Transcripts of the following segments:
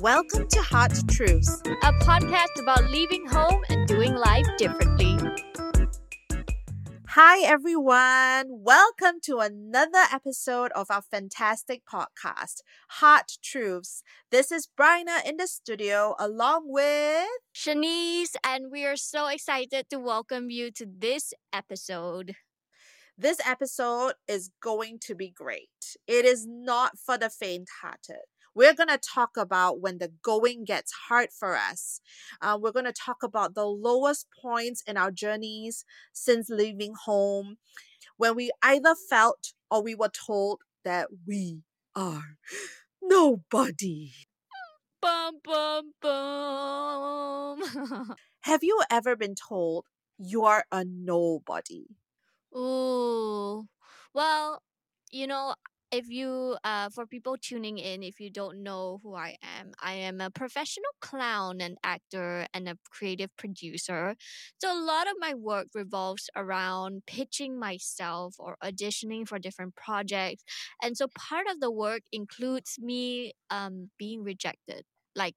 Welcome to Hot Truths, a podcast about leaving home and doing life differently. Hi, everyone. Welcome to another episode of our fantastic podcast, Hot Truths. This is Bryna in the studio along with Shanice, and we are so excited to welcome you to this episode. This episode is going to be great. It is not for the faint hearted. We're going to talk about when the going gets hard for us. Uh, we're going to talk about the lowest points in our journeys since leaving home, when we either felt or we were told that we are nobody. Bum, bum, bum. Have you ever been told you are a nobody? Ooh. Well, you know, if you uh for people tuning in if you don't know who i am i am a professional clown and actor and a creative producer. So a lot of my work revolves around pitching myself or auditioning for different projects and so part of the work includes me um being rejected. Like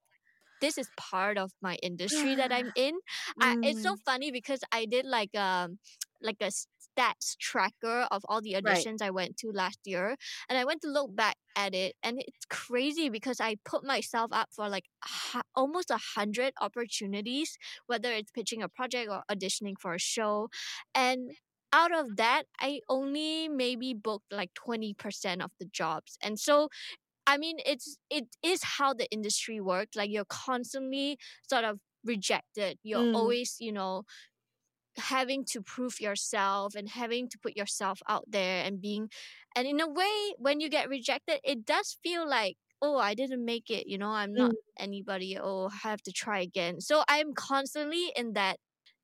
this is part of my industry that I'm in. I, it's so Mm, funny because I did like um like a stats tracker of all the right. auditions I went to last year, and I went to look back at it, and it's crazy because I put myself up for like almost a hundred opportunities, whether it's pitching a project or auditioning for a show, and out of that, I only maybe booked like 20% of the jobs. And so I mean, it's it is how the industry works. Like you're constantly sort of rejected. You're Mm, always, you know, having to prove yourself and having to put yourself out there and being and in a way when you get rejected it does feel like oh i didn't make it you know i'm not mm, anybody oh i have to try again. So i'm constantly in that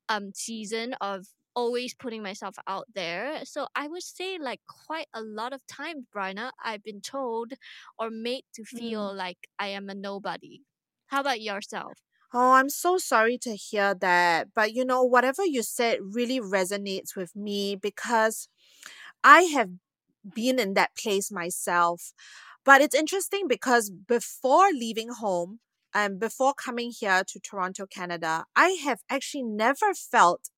um season of always putting myself out there. So i would say like quite a lot of times Bryna, i've been told or made to mm. feel like i am a nobody. How about yourself Oh, I'm so sorry to hear that. But you know, whatever you said really resonates with me because I have been in that place myself. But it's interesting because before leaving home and before coming here to Toronto, Canada, I have actually never felt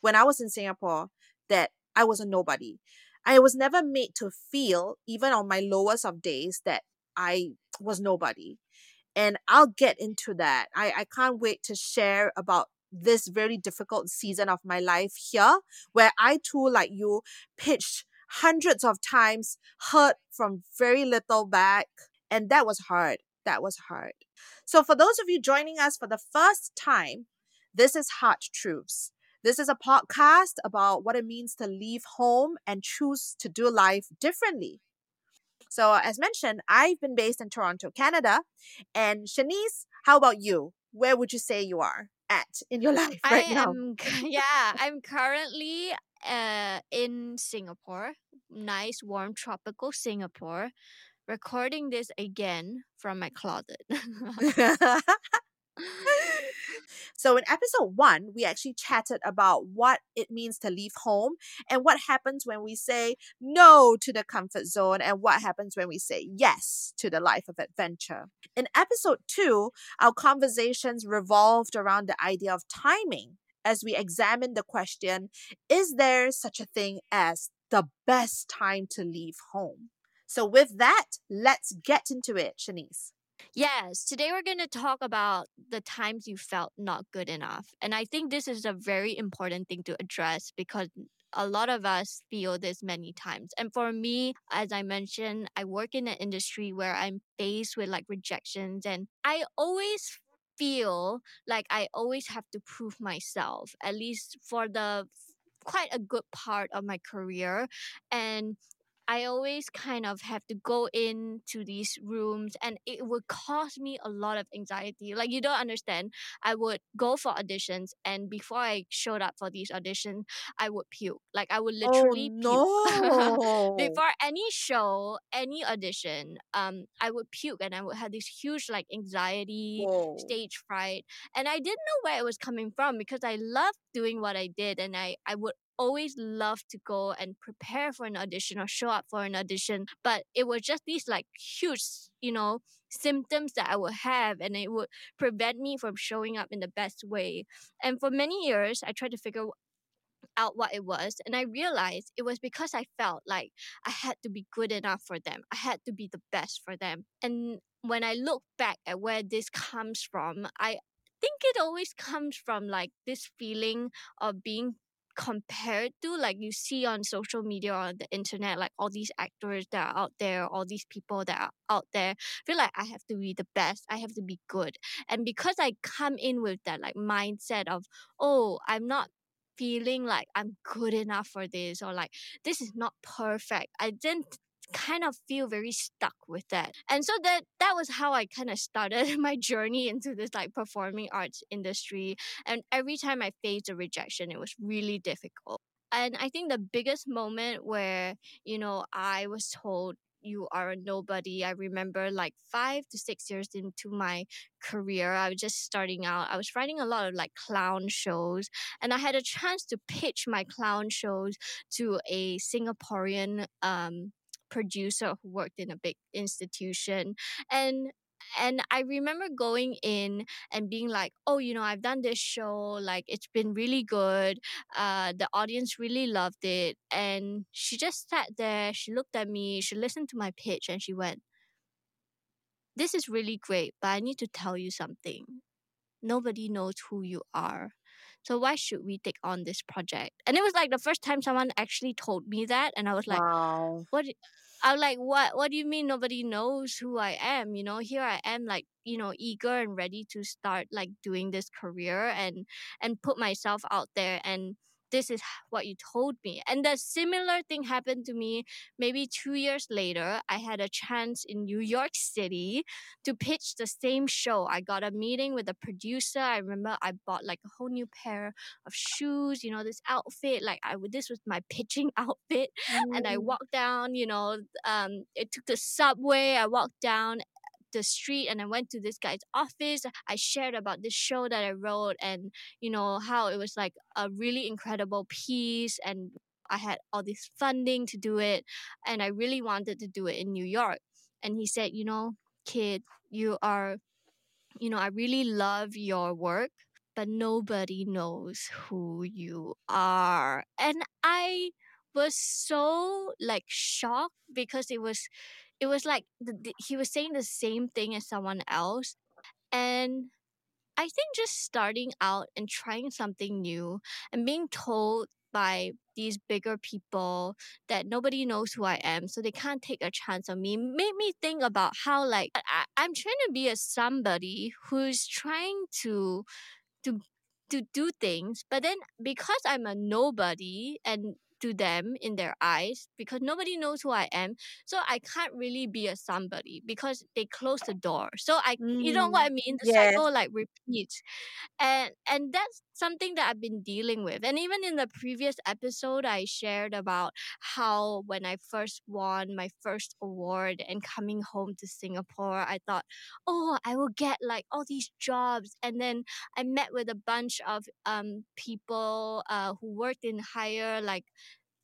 when I was in Singapore that I was a nobody. I was never made to feel, even on my lowest of days, that I was nobody and I'll get into that. I, I can't wait to share about this very difficult season of my life here, where I too, like you, pitched hundreds of times, heard from very little back, and that was hard. That was hard. So, for those of you joining us for the first time, this is Hot Truths. This is a podcast about what it means to leave home and choose to do life differently. So, as mentioned, I've been based in Toronto, Canada. And Shanice, how about you? Where would you say you are at in your life I right now? am, yeah, I'm currently uh in Singapore, nice, warm, tropical Singapore, recording this again from my closet. so, in episode one, we actually chatted about what it means to leave home and what happens when we say no to the comfort zone and what happens when we say yes to the life of adventure. In episode two, our conversations revolved around the idea of timing as we examine the question is there such a thing as the best time to leave home? So, with that, let's get into it, Shanice. Yes, today we're going to talk about the times you felt not good enough. And I think this is a very important thing to address because a lot of us feel this many times. And for me, as I mentioned, I work in an industry where I'm faced with like rejections and I always feel like I always have to prove myself, at least for the quite a good part of my career. And I always kind of have to go into these rooms and it would cause me a lot of anxiety. Like you don't understand. I would go for auditions and before I showed up for these auditions, I would puke. Like I would Oh literally puke. before any show, any audition, um, I would puke and I would have this huge like anxiety, Whoa. stage fright. And I didn't know where it was coming from because I loved doing what I did and I, I would always loved to go and prepare for an audition or show up for an audition, but it was just these like huge, you know, symptoms that I would have and it would prevent me from showing up in the best way. And for many years, I tried to figure out what it was and I realized it was because I felt like I had to be good enough for them. I had to be the best for them. And when I look back at where this comes from, I think it always comes from like this feeling of being compared to like you see on social media or the internet like all these actors that are out there all these people that are out there feel like i have to be the best i have to be good. And because i come in with that like mindset of oh i'm not feeling like i'm good enough for this or like this is not perfect i didn't kind of feel very stuck with that. And so that that was how I kind of started my journey into this like performing arts industry. And every time I faced a rejection, it was really difficult. And I think the biggest moment where, you know, I was told you are a nobody. I remember like five to six years into my career, I was just starting out. I was writing a lot of like clown shows, and I had a chance to pitch my clown shows to a Singaporean um, producer who worked in a big institution and and I remember going in and being like, oh, you know, I've done this show, like it's been really good. Uh, the audience really loved it. And she just sat there, she looked at me, she listened to my pitch, and she went, This is really great, but I need to tell you something. Nobody knows who you are. So why should we take on this project? And it was like the first time someone actually told me that, and I was like, wow. what? I'm like, what? What do you mean nobody knows who I am? You know, here I am, like you know, eager and ready to start like doing this career and and put myself out there and this is what you told me. And the similar thing happened to me maybe two years later. I had a chance in New York City to pitch the same show. I got a meeting with a producer. I remember I bought like a whole new pair of shoes, you know, this outfit. Like I this was my pitching outfit. Mm. And I mm. walked down, you know, um, it took the subway. I walked down the street and I went to this guy's office. I shared about this show that I wrote and, you know, how it was like a really incredible piece and I had all this funding to do it and I really wanted to do it in New York. And he said, you know, kid, you are, you know, I really love your work, but nobody knows who you are. And I was so like shocked because it was it was like the, the, he was saying the same thing as someone else and i think just starting out and trying something new and being told by these bigger people that nobody knows who I am, so they can't take a chance on me, made me think about how like I, I'm trying to be a somebody who's trying to to to do things, but then because I'm a nobody and to them in their eyes because nobody knows who I am. So I can't really be a somebody because they close the door. So I mm, you know what I mm, mean? The yes. cycle like repeats. And and that's something that I've been dealing with. And even in the previous episode I shared about how when I first won my first award and coming home to Singapore, I thought, oh, I will get like all these jobs. And then I met with a bunch of um people uh who worked in higher like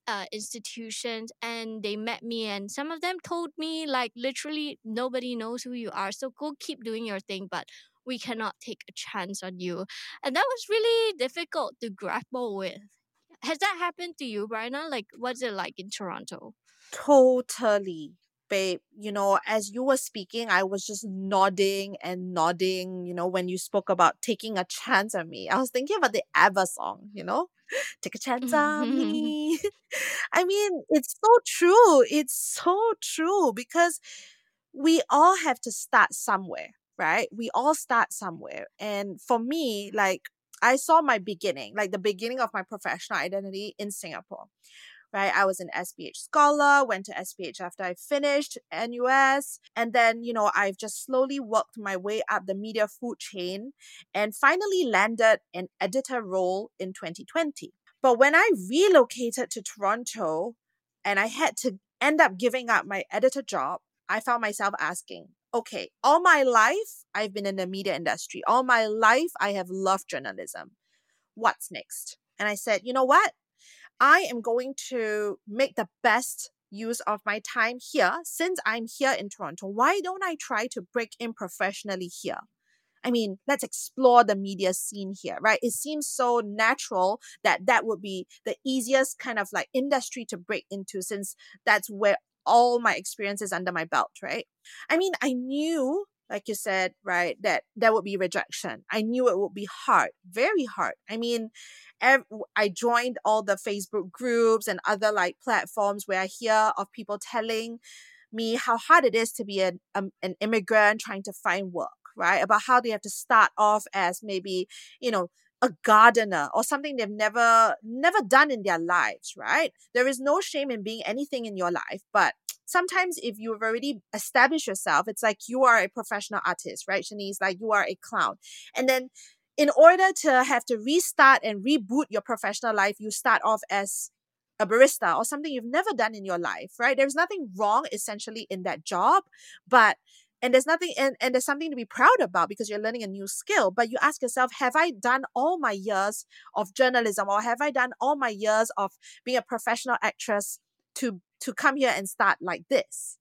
uh, institutions and they met me and some of them told me like literally nobody knows who you are so go keep doing your thing but we cannot take a chance on you. And that was really difficult to grapple with. Has that happened to you Bryna like what's it like in Toronto? Totally babe you know as you were speaking I was just nodding and nodding you know when you spoke about taking a chance on me I was thinking about the ABBA song you know take a chance on mm-hmm. me. I mean, it's so true. It's so true because we all have to start somewhere, right? We all start somewhere. And for me, like, I saw my beginning, like the beginning of my professional identity in Singapore right? I was an SPH scholar, went to SPH after I finished NUS. And then, you know, I've just slowly worked my way up the media food chain and finally landed an editor role in 2020. But when I relocated to Toronto and I had to end up giving up my editor job, I found myself asking, okay, all my life I've been in the media industry. All my life I have loved journalism. What's next? And I said, you know what? I am going to make the best use of my time here since I'm here in Toronto. Why don't I try to break in professionally here? I mean, let's explore the media scene here, right? It seems so natural that that would be the easiest kind of like industry to break into since that's where all my experience is under my belt, right? I mean, I knew, like you said, right, that there would be rejection. I knew it would be hard, very hard. I mean, ev- I joined all the Facebook groups and other like platforms where I hear of people telling me how hard it is to be an, um, an immigrant trying to find work, right? About how they have to start off as maybe, you know, a gardener or something they've never never done in their lives, right? There is no shame in being anything in your life, but sometimes if you've already established yourself, it's like you are a professional artist, right? Shanice, like you are a clown. And then in order to have to restart and reboot your professional life, you start off as a barista or something you've never done in your life, right? There's nothing wrong essentially in that job, but and there's nothing and, and there's something to be proud about because you're learning a new skill but you ask yourself have i done all my years of journalism or have i done all my years of being a professional actress to to come here and start like this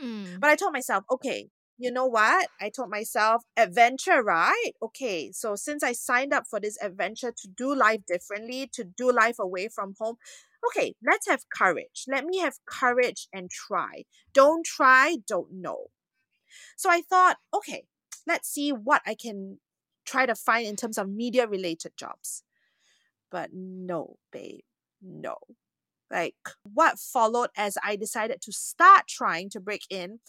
Hmm. but i told myself okay you know what i told myself adventure right okay so since i signed up for this adventure to do life differently to do life away from home okay let's have courage let me have courage and try don't try don't know so I thought, okay, let's see what I can try to find in terms of media related jobs. But no, babe, no. Like what followed as I decided to start trying to break in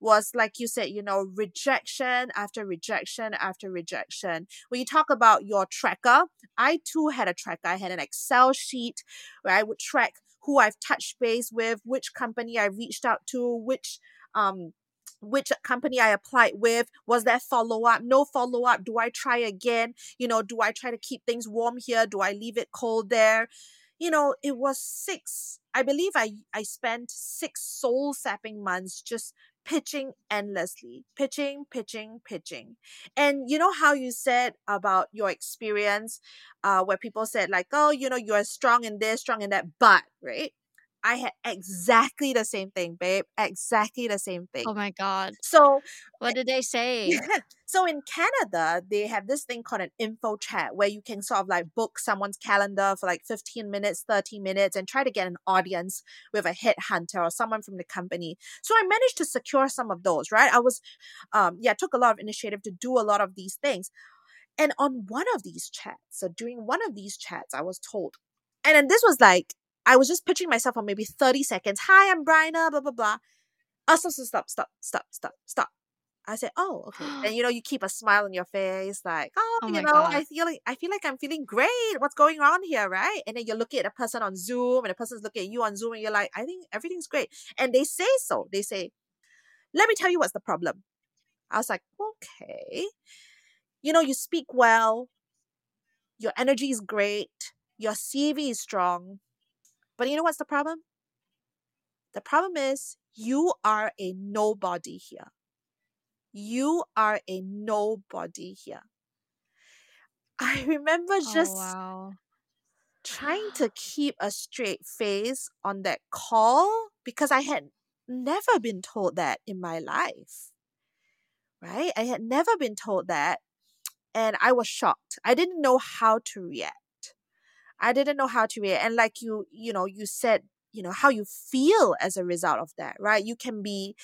was like you said, you know, rejection after rejection after rejection. When you talk about your tracker, I too had a tracker. I had an Excel sheet where I would track who I've touched base with, which company I reached out to, which um which company I applied with. Was there follow up? No follow up. Do I try again? You know, do I try to keep things warm here? Do I leave it cold there? You know, it was six. I believe I I spent six soul sapping months just pitching endlessly, pitching, pitching, pitching. And you know how you said about your experience, uh, where people said like, oh, you know, you're strong in this, strong in that, but right I had exactly the same thing, babe. Exactly the same thing. Oh my god. So, What did they say? yeah. So in Canada, they have this thing called an info chat where you can sort of like book someone's calendar for like 15 minutes, 30 minutes and try to get an audience with a headhunter or someone from the company. So I managed to secure some of those, right? I was um yeah, took a lot of initiative to do a lot of these things. And on one of these chats, so during one of these chats, I was told, and then this was like I was just pitching myself for maybe 30 seconds. Hi, I'm Bryna, blah, blah, blah. Oh, stop, stop, stop, stop, stop, stop. I said, oh, okay. And you know, you keep a smile on your face, like, oh, Oh you know, God. I feel like I feel like I'm feeling great. What's going on here, right? And then you're looking at a person on Zoom, and the person's looking at you on Zoom, and you're like, I think everything's great. And they say so. They say, let me tell you what's the problem. I was like, okay. You know, you speak well, your energy is great, your CV is strong, but you know what's the problem? The problem is you are a nobody here. You are a nobody here. I remember oh, just oh wow. trying to keep a straight face on that call because I had never been told that in my life. Right? I had never been told that. And I was shocked. I didn't know how to react. I didn't know how to react. And like you, you know, you said, you know, how you feel as a result of that, right? You can be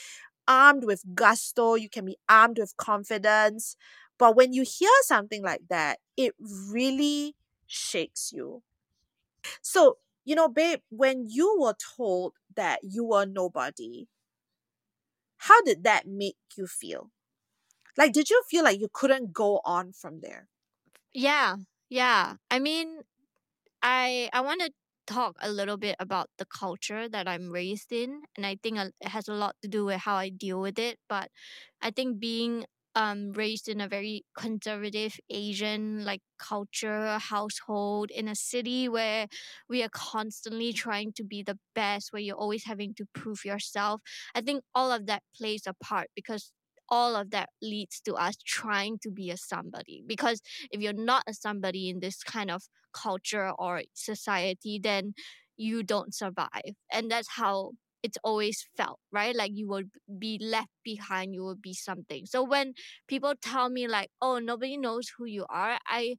armed with gusto, you can be armed with confidence. But when you hear something like that, it really shakes you. So, you know, babe, when you were told that you were nobody, how did that make you feel? Like, did you feel like you couldn't go on from there? Yeah. Yeah. I mean, I I want to talk a little bit about the culture that I'm raised in, and I think a- it has a lot to do with how I deal with it. But I think being um raised in a very conservative Asian like culture household in a city where we are constantly trying to be the best, where you're always having to prove yourself. I think all of that plays a part because all of that leads to us trying to be a somebody because if you're not a somebody in this kind of culture or society then you don't survive. And that's how it's always felt right? Like you will be left behind you will be something. So when people tell me like oh nobody knows who you are i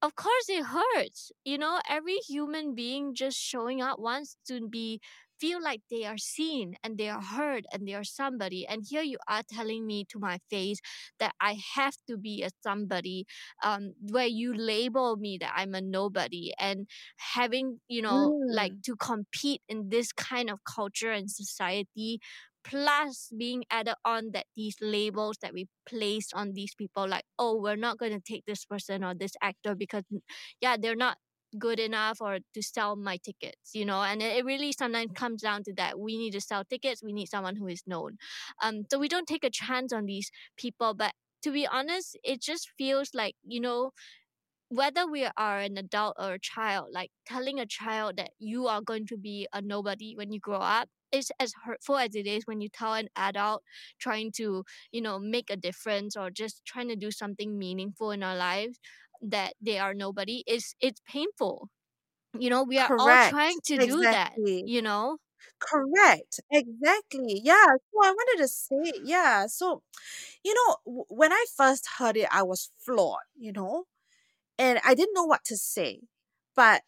of course it hurts you know? Every human being just showing up wants to be feel like they are seen and they are heard and they are somebody and here you are telling me to my face that i have to be a somebody um where you label me that i'm a nobody and having you know like Mm, to compete in this kind of culture and society plus being added on that these labels that we placed on these people like oh we're not going to take this person or this actor because yeah they're not good enough or to sell my tickets you know and it, it really sometimes comes down to that we need to sell tickets we need someone who is known. Um so we don't take a chance on these people but to be honest it just feels like you know whether we are an adult or a child, like telling a child that you are going to be a nobody when you grow up is as hurtful as it is when you tell an adult trying to, you know, make a difference or just trying to do something meaningful in our lives that they are nobody is it's painful. You know, we are all trying to do that, you know? Correct. Exactly. Yeah. So I wanted to say, yeah. So, you know, w- when I first heard it, I was floored, you know, and I didn't know what to say. But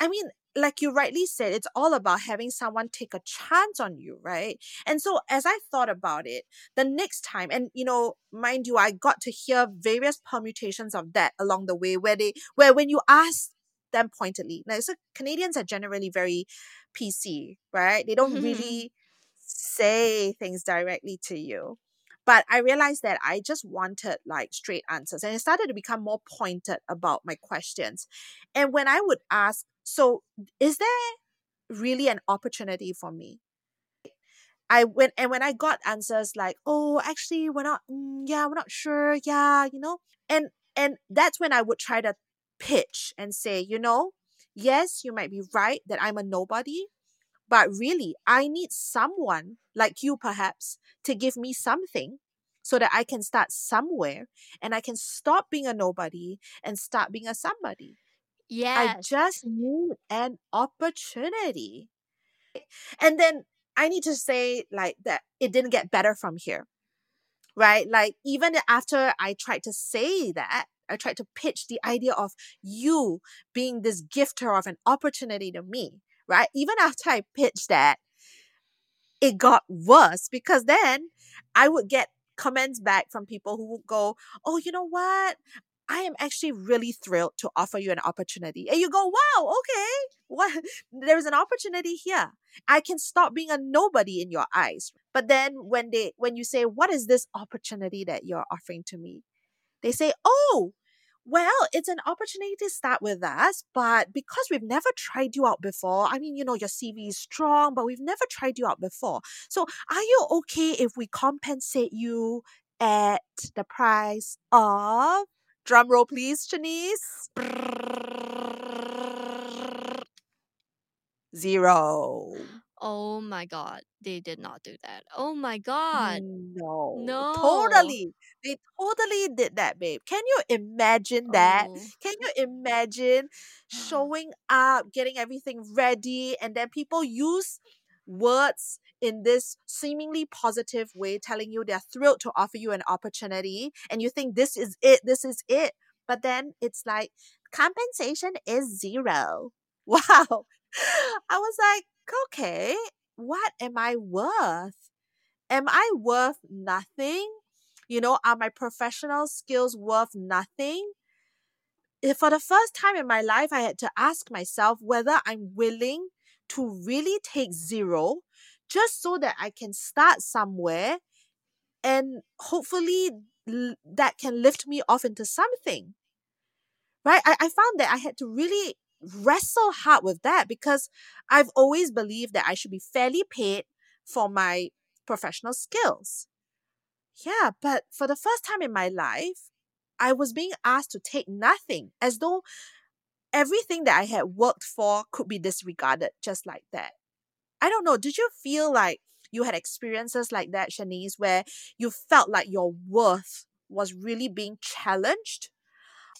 I mean, like you rightly said, it's all about having someone take a chance on you, right? And so as I thought about it, the next time, and you know, mind you, I got to hear various permutations of that along the way where they where when you ask them pointedly, now so Canadians are generally very PC, right? They don't really say things directly to you. But I realized that I just wanted like straight answers and I started to become more pointed about my questions. And when I would ask, so is there really an opportunity for me? I went and when I got answers like, oh, actually, we're not, mm, yeah, we're not sure, yeah, you know, and and that's when I would try to pitch and say, you know, yes, you might be right that I'm a nobody, but really, I need someone like you, perhaps, to give me something so that I can start somewhere and I can stop being a nobody and start being a somebody. I just need an opportunity. And then I need to say, like, that it didn't get better from here, right? Like, even after I tried to say that, I tried to pitch the idea of you being this gifter of an opportunity to me, right? Even after I pitched that, it got worse because then I would get comments back from people who would go, Oh, you know what? I am actually really thrilled to offer you an opportunity. And you go, Wow, okay. What there's an opportunity here. I can stop being a nobody in your eyes. But then when they when you say, What is this opportunity that you're offering to me? They say, Oh, well, it's an opportunity to start with us, but because we've never tried you out before, I mean, you know, your CV is strong, but we've never tried you out before. So, are you okay if we compensate you at the price of, drum roll please, Shanice? Zero. Oh my god, they did not do that. Oh my god. No, No. totally. They totally did that, babe. Can you imagine that? Oh. Can you imagine showing up, getting everything ready, and then people use words in this seemingly positive way, telling you they're thrilled to offer you an opportunity, and you think this is it, this is it. But then it's like, compensation is zero. Wow. I was like, okay, what am I worth? Am I worth nothing? You know, are my professional skills worth nothing? For the first time in my life, I had to ask myself whether I'm willing to really take zero just so that I can start somewhere and hopefully that can lift me off into something right? I, I found that I had to really wrestle hard with that because I've always believed that I should be fairly paid for my professional skills. Yeah, but for the first time in my life, I was being asked to take nothing as though everything that I had worked for could be disregarded just like that. I don't know. Did you feel like you had experiences like that, Shanice, where you felt like your worth was really being challenged,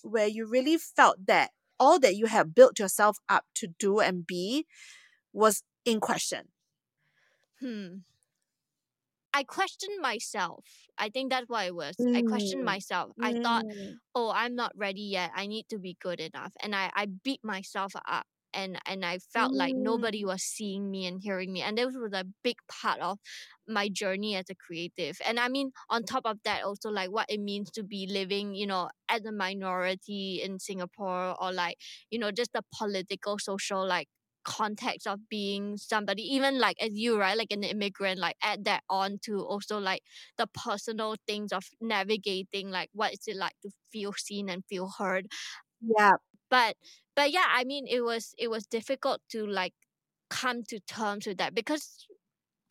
where you really felt that all that you had built yourself up to do and be was in question? Hmm. I questioned myself. I think that's what it was. Mm. I questioned myself. Mm. I thought, mm. oh, I'm not ready yet. I need to be good enough. And I, I beat myself up and and I felt mm. like nobody mm. was seeing me and hearing me. And this was a big part of my journey as a creative. And I mean, on top of that, also like what it means to be living, you know, as a minority in Singapore or like, you know, just the political, social like context of being somebody even like as you right like an immigrant like add that on to also like the personal things of navigating like what is it like to feel seen and feel heard. Yeah. But but yeah i mean it was it was difficult to like come to terms with that because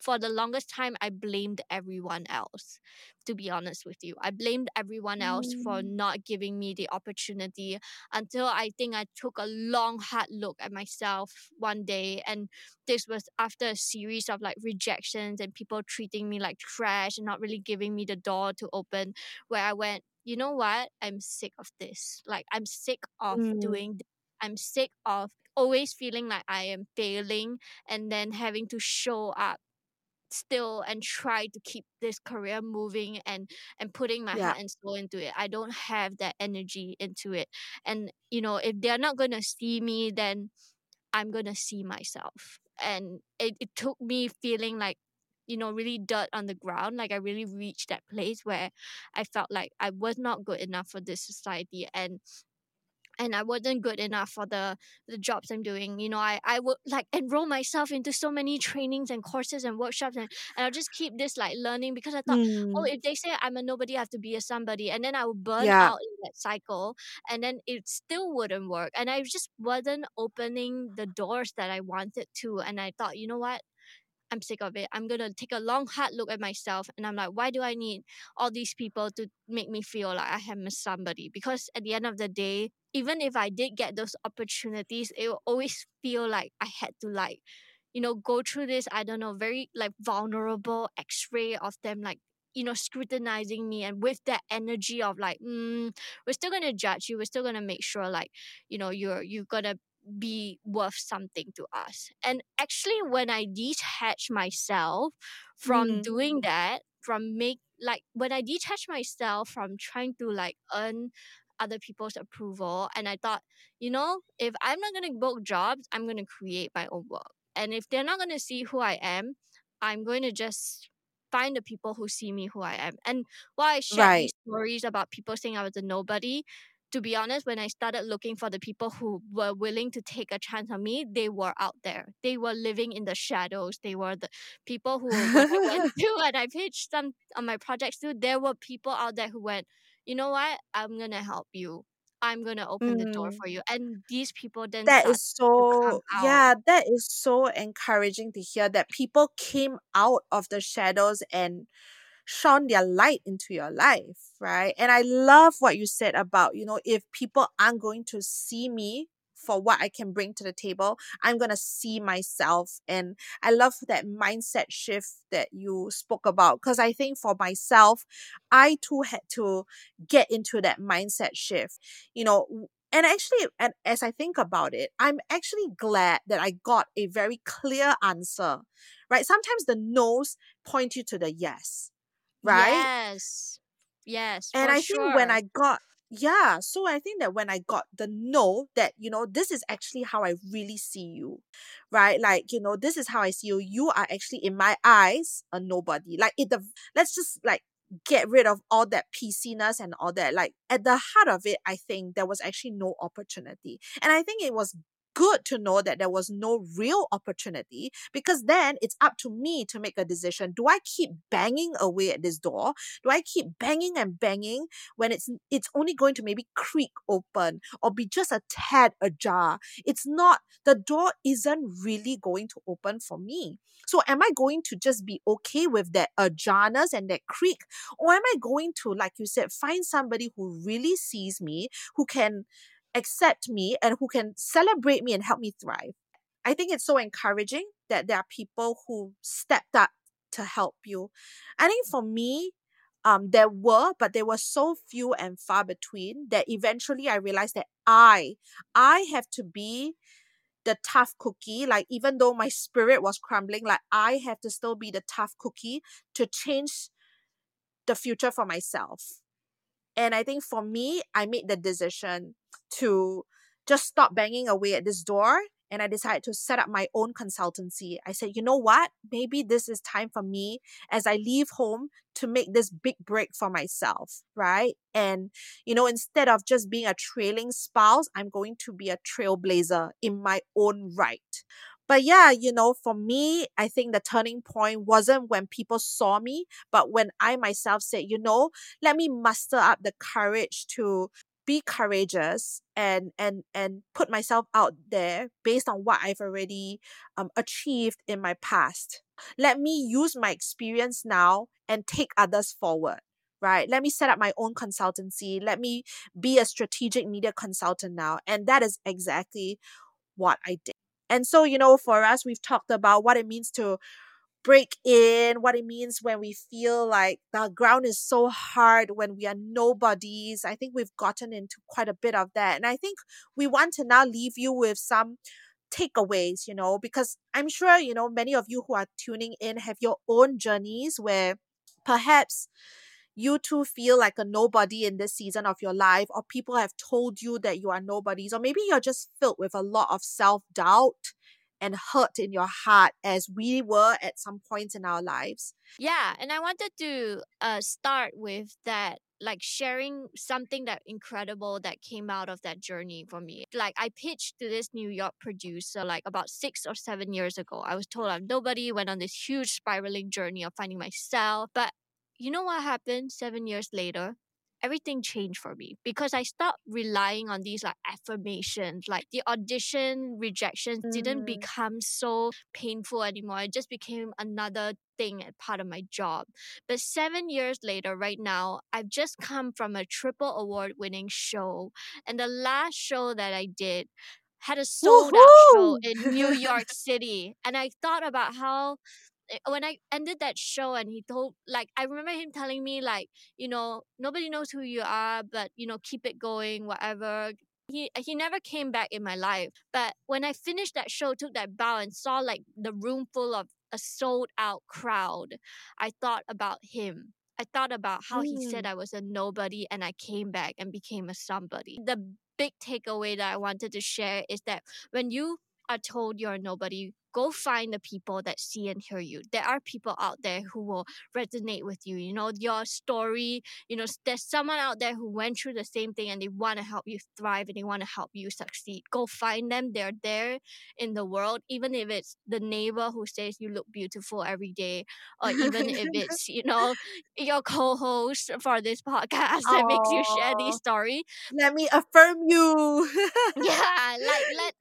for the longest time I blamed everyone else to be honest with you. I blamed everyone else mm. for not giving me the opportunity until I think I took a long hard look at myself one day and this was after a series of like rejections and people treating me like trash and not really giving me the door to open where I went, you know what? I'm sick of this. Like I'm sick of mm. doing this. I'm sick of always feeling like I am failing and then having to show up still and try to keep this career moving and and putting my yeah. heart and soul into it. I don't have that energy into it. And you know if they're not going to see me then i'm going to see myself. And it, it took me feeling like you know really dirt on the ground. Like i really reached that place where i felt like i was not good enough for this society. And and I wasn't good enough for the the jobs I'm doing. You know, I I would like enroll myself into so many trainings and courses and workshops, and, and I'll just keep this like learning because I thought, mm. oh, if they say I'm a nobody, I have to be a somebody, and then I would burn yeah. out in that cycle, and then it still wouldn't work, and I just wasn't opening the doors that I wanted to, and I thought, you know what, I'm sick of it. I'm gonna take a long hard look at myself and I'm like, why do I need all these people to make me feel like I have missed somebody? Because at the end of the day, even if I did get those opportunities, it will always feel like I had to like, you know, go through this, I don't know, very like vulnerable x-ray of them like you know, scrutinizing me and with that energy of like, mm, we're still gonna judge you, we're still gonna make sure like, you know, you're you're gonna be worth something to us. And actually, when I detach myself from mm. doing that, from make like when I detach myself from trying to like earn other people's approval, and I thought, you know, if I'm not gonna book jobs, I'm gonna create my own work. And if they're not gonna see who I am, I'm going to just find the people who see me who I am. And while I share right. these stories about people saying I was a nobody, to be honest, when I started looking for the people who were willing to take a chance on me, they were out there. They were living in the shadows. They were the people who I went to and I pitched some on my projects too, there were people out there who went, you know what? I'm gonna help you. I'm gonna open mm. the door mm. for you. And these people then that is so yeah, that is so encouraging to hear that people came out of the shadows and shone their light into your life, right? And I love what you said about, you know, if people aren't going to see me for what I can bring to the table, I'm going to see myself. And I love that mindset shift that you spoke about because I think for myself, I too had to get into that mindset shift. You know, and actually and as i think about it i'm actually glad that i got a very clear answer right sometimes the no's point you to the yes right? Yes. Yes. And I sure. think when I got yeah, so I think that when I got the no that you know this is actually how I really see you, right? Like you know this is how I see you. You are actually in my eyes a nobody. Like it the let's just like get rid of all that PCness and all that. Like at the heart of it, I think there was actually no opportunity, and I think it was good to know that there was no real opportunity because then it's up to me to make a decision. Do I keep banging away at this door? Do I keep banging and banging when it's it's only going to maybe creak open or be just a tad ajar? It's not the door isn't really going to open for me. So am I going to just be okay with that ajarness and that creak or am I going to like you said find somebody who really sees me who can accept me and who can celebrate me and help me thrive. I think it's so encouraging that there are people who stepped up to help you. I think for me, um, there were, but there were so few and far between that eventually I realized that I, I have to be the tough cookie. Like even though my spirit was crumbling, like I have to still be the tough cookie to change the future for myself. And I think for me, I made the decision to just stop banging away at this door and I decided to set up my own consultancy. I said, you know what? Maybe this is time for me as I leave home to make this big break for myself, right? And, you know, instead of just being a trailing spouse, I'm going to be a trailblazer in my own right. But yeah, you know, for me, I think the turning point wasn't when people saw me, but when I myself said, you know, let me muster up the courage to be courageous and and and put myself out there based on what I've already um, achieved in my past. Let me use my experience now and take others forward. Right. Let me set up my own consultancy. Let me be a strategic media consultant now. And that is exactly what I did. And so, you know, for us, we've talked about what it means to break in, what it means when we feel like the ground is so hard, when we are nobodies. I think we've gotten into quite a bit of that. And I think we want to now leave you with some takeaways, you know, because I'm sure, you know, many of you who are tuning in have your own journeys where perhaps you too feel like a nobody in this season of your life, or people have told you that you are nobodies, or maybe you're just filled with a lot of self doubt and hurt in your heart as we were at some points in our lives. Yeah, and I wanted to uh, start with that like sharing something that incredible that came out of that journey for me. Like I pitched to this New York producer like about six or seven years ago. I was told I'm nobody, went on this huge spiraling journey of finding myself. But you know what happened seven years later? Everything changed for me because I stopped relying on these like affirmations. Like the audition rejections mm. didn't become so painful anymore. It just became another thing and part of my job. But seven years later, right now, I've just come from a triple award winning show. And the last show that I did had a sold out show in New York City. And I thought about how when I ended that show and he told like I remember him telling me like you know nobody knows who you are but you know keep it going whatever he he never came back in my life but when I finished that show took that bow and saw like the room full of a sold out crowd I thought about him I thought about how mm. he said mm. I was a nobody and I came back and became a somebody the big takeaway that I wanted to share is that when you are told you're nobody, go find the people that see and hear you. There are people out there who will resonate with you. You know, your story, you know, there's someone out there who went through the same thing and they want to help you thrive and they want to help you succeed. Go find them. They're there in the world, even if it's the neighbor who says you look beautiful every day, or even if it's, you know, your co host for this podcast that makes you share this story. Let me affirm you. yeah, like let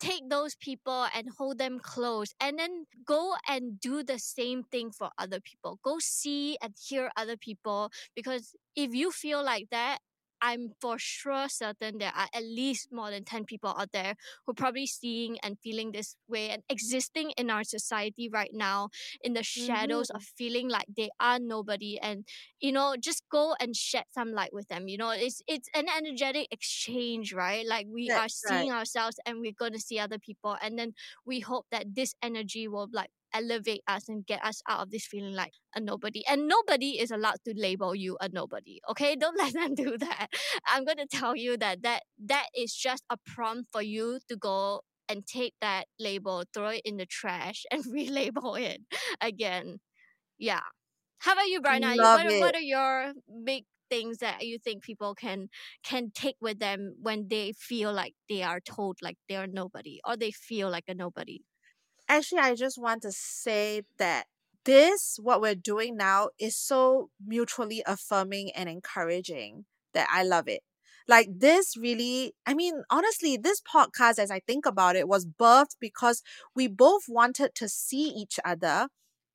take those people and hold them close and then go and do the same thing for other people. Go see and hear other people because if you feel like that I'm for sure certain there are at least more than 10 people out there who are probably seeing and feeling this way and existing in our society right now in the shadows mm-hmm. of feeling like they are nobody and you know just go and shed some light with them you know it's it's an energetic exchange right like we That's are seeing right. ourselves and we're going to see other people and then we hope that this energy will like elevate us and get us out of this feeling like a nobody. And nobody is allowed to label you a nobody. Okay, don't let them do that. I'm going to tell you that that that is just a prompt for you to go and take that label, throw it in the trash, and relabel it again. Yeah. How about you, Bryna? What, what are your big things that you think people can can take with them when they feel like they are told like they're nobody or they feel like a nobody? Actually, I just want to say that this, what we're doing now, is so mutually affirming and encouraging that I love it. Like this really, I mean, honestly, this podcast, as I think about it, was birthed because we both wanted to see each other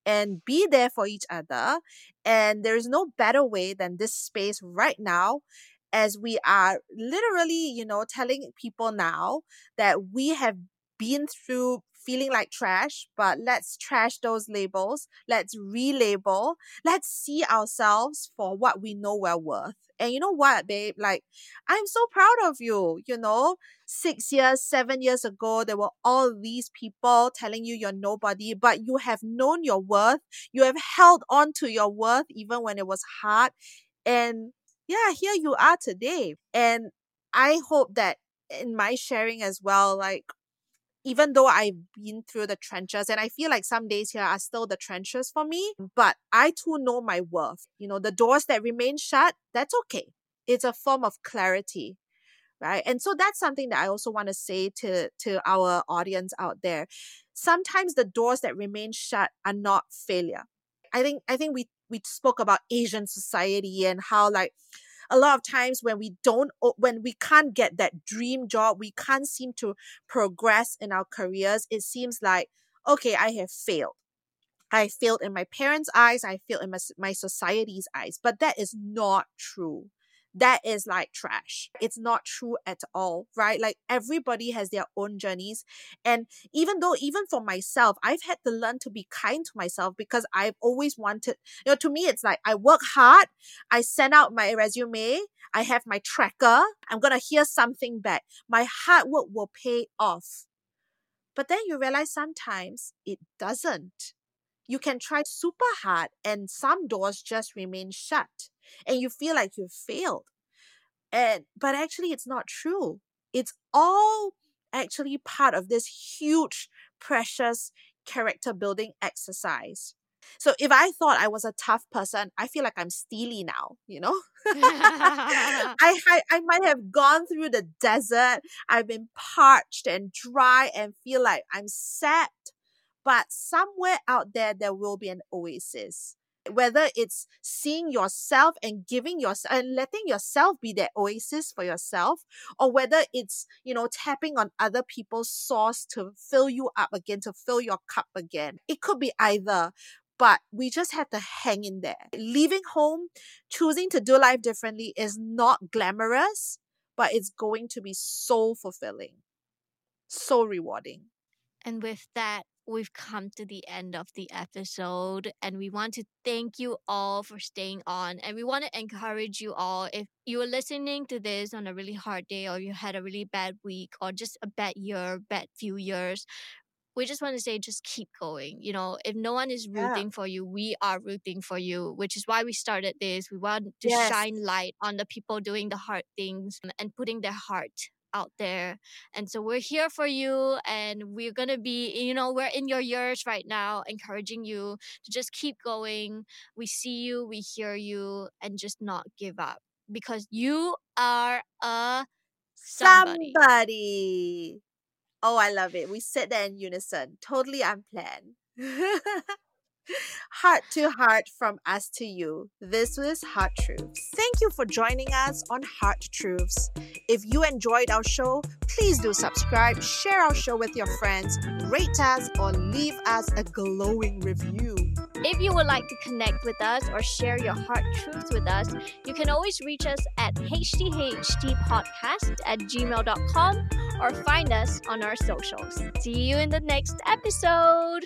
and be there for each other. And there's no better way than this space right now as we are literally, you know, telling people now that we have been through feeling like trash, but let's trash those labels. Let's relabel. Let's see ourselves for what we know we're worth. And you know what, babe? Like, I'm so proud of you. You know, six years, seven years ago, there were all these people telling you you're nobody, but you have known your worth. You have held on to your worth even when it was hard. And yeah, here you are today. And I hope that in my sharing as well, like even though I've been through the trenches and I feel like some days here are still the trenches for me, mm. but I too know my worth. You know, the doors that remain shut, that's okay. It's a form of clarity. Right. And so that's something that I also want to say to, to our audience out there. Sometimes the doors that remain shut are not failure. I think I think we we spoke about Asian society and how like a lot of times when we don't when we can't get that dream job we can't seem to progress in our careers it seems like okay i have failed. I failed in my parents eyes i failed in my, my society's eyes. But that is not true that is like trash. It's not true at all, right? Like everybody has their own journeys. And even though, even for myself, I've had to learn to be kind to myself because I've always wanted, you know, to me, it's like I work hard, I send out my resume, I have my tracker, I'm going to hear something back. My hard work will pay off. But then you realize sometimes it doesn't. You can try super hard and some doors just remain shut and you feel like you've failed. And but actually it's not true. It's all actually part of this huge precious character building exercise. So if I thought I was a tough person, I feel like I'm steely now, you know? I, I I might have gone through the desert. I've been parched and dry and feel like I'm sapped. But somewhere out there there will be an oasis whether it's seeing yourself and giving yourself and letting yourself be that oasis for yourself or whether it's you know tapping on other people's source to fill you up again to fill your cup again. It could be either but we just have to hang in there. Leaving home choosing to do life differently is not glamorous but it's going to be so fulfilling so rewarding. And with that we've come to the end of the episode and we want to thank you all for staying on and we want to encourage you all if you are listening to this on a really hard day or you had a really bad week or just a bad year bad few years we just want to say just keep going you know if no one is rooting yeah. for you we are rooting for you which is why we started this we want to yes. shine light on the people doing the hard things and putting their heart out there. And so we're here for you and we're going to be, you know, we're in your years right now, encouraging you to just keep going. We see you, we hear you, and just not give up because you are a somebody. somebody. Oh, I love it. We said that in unison, totally unplanned. heart to heart from us to you. This was Heart Truths. Thank you for joining us on Heart Truths. If you enjoyed our show, please do subscribe, share our show with your friends, rate us, or leave us a glowing review. If you would like to connect with us or share your heart truths with us, you can always reach us at hdhdpodcast at gmail.com or find us on our socials. See you in the next episode.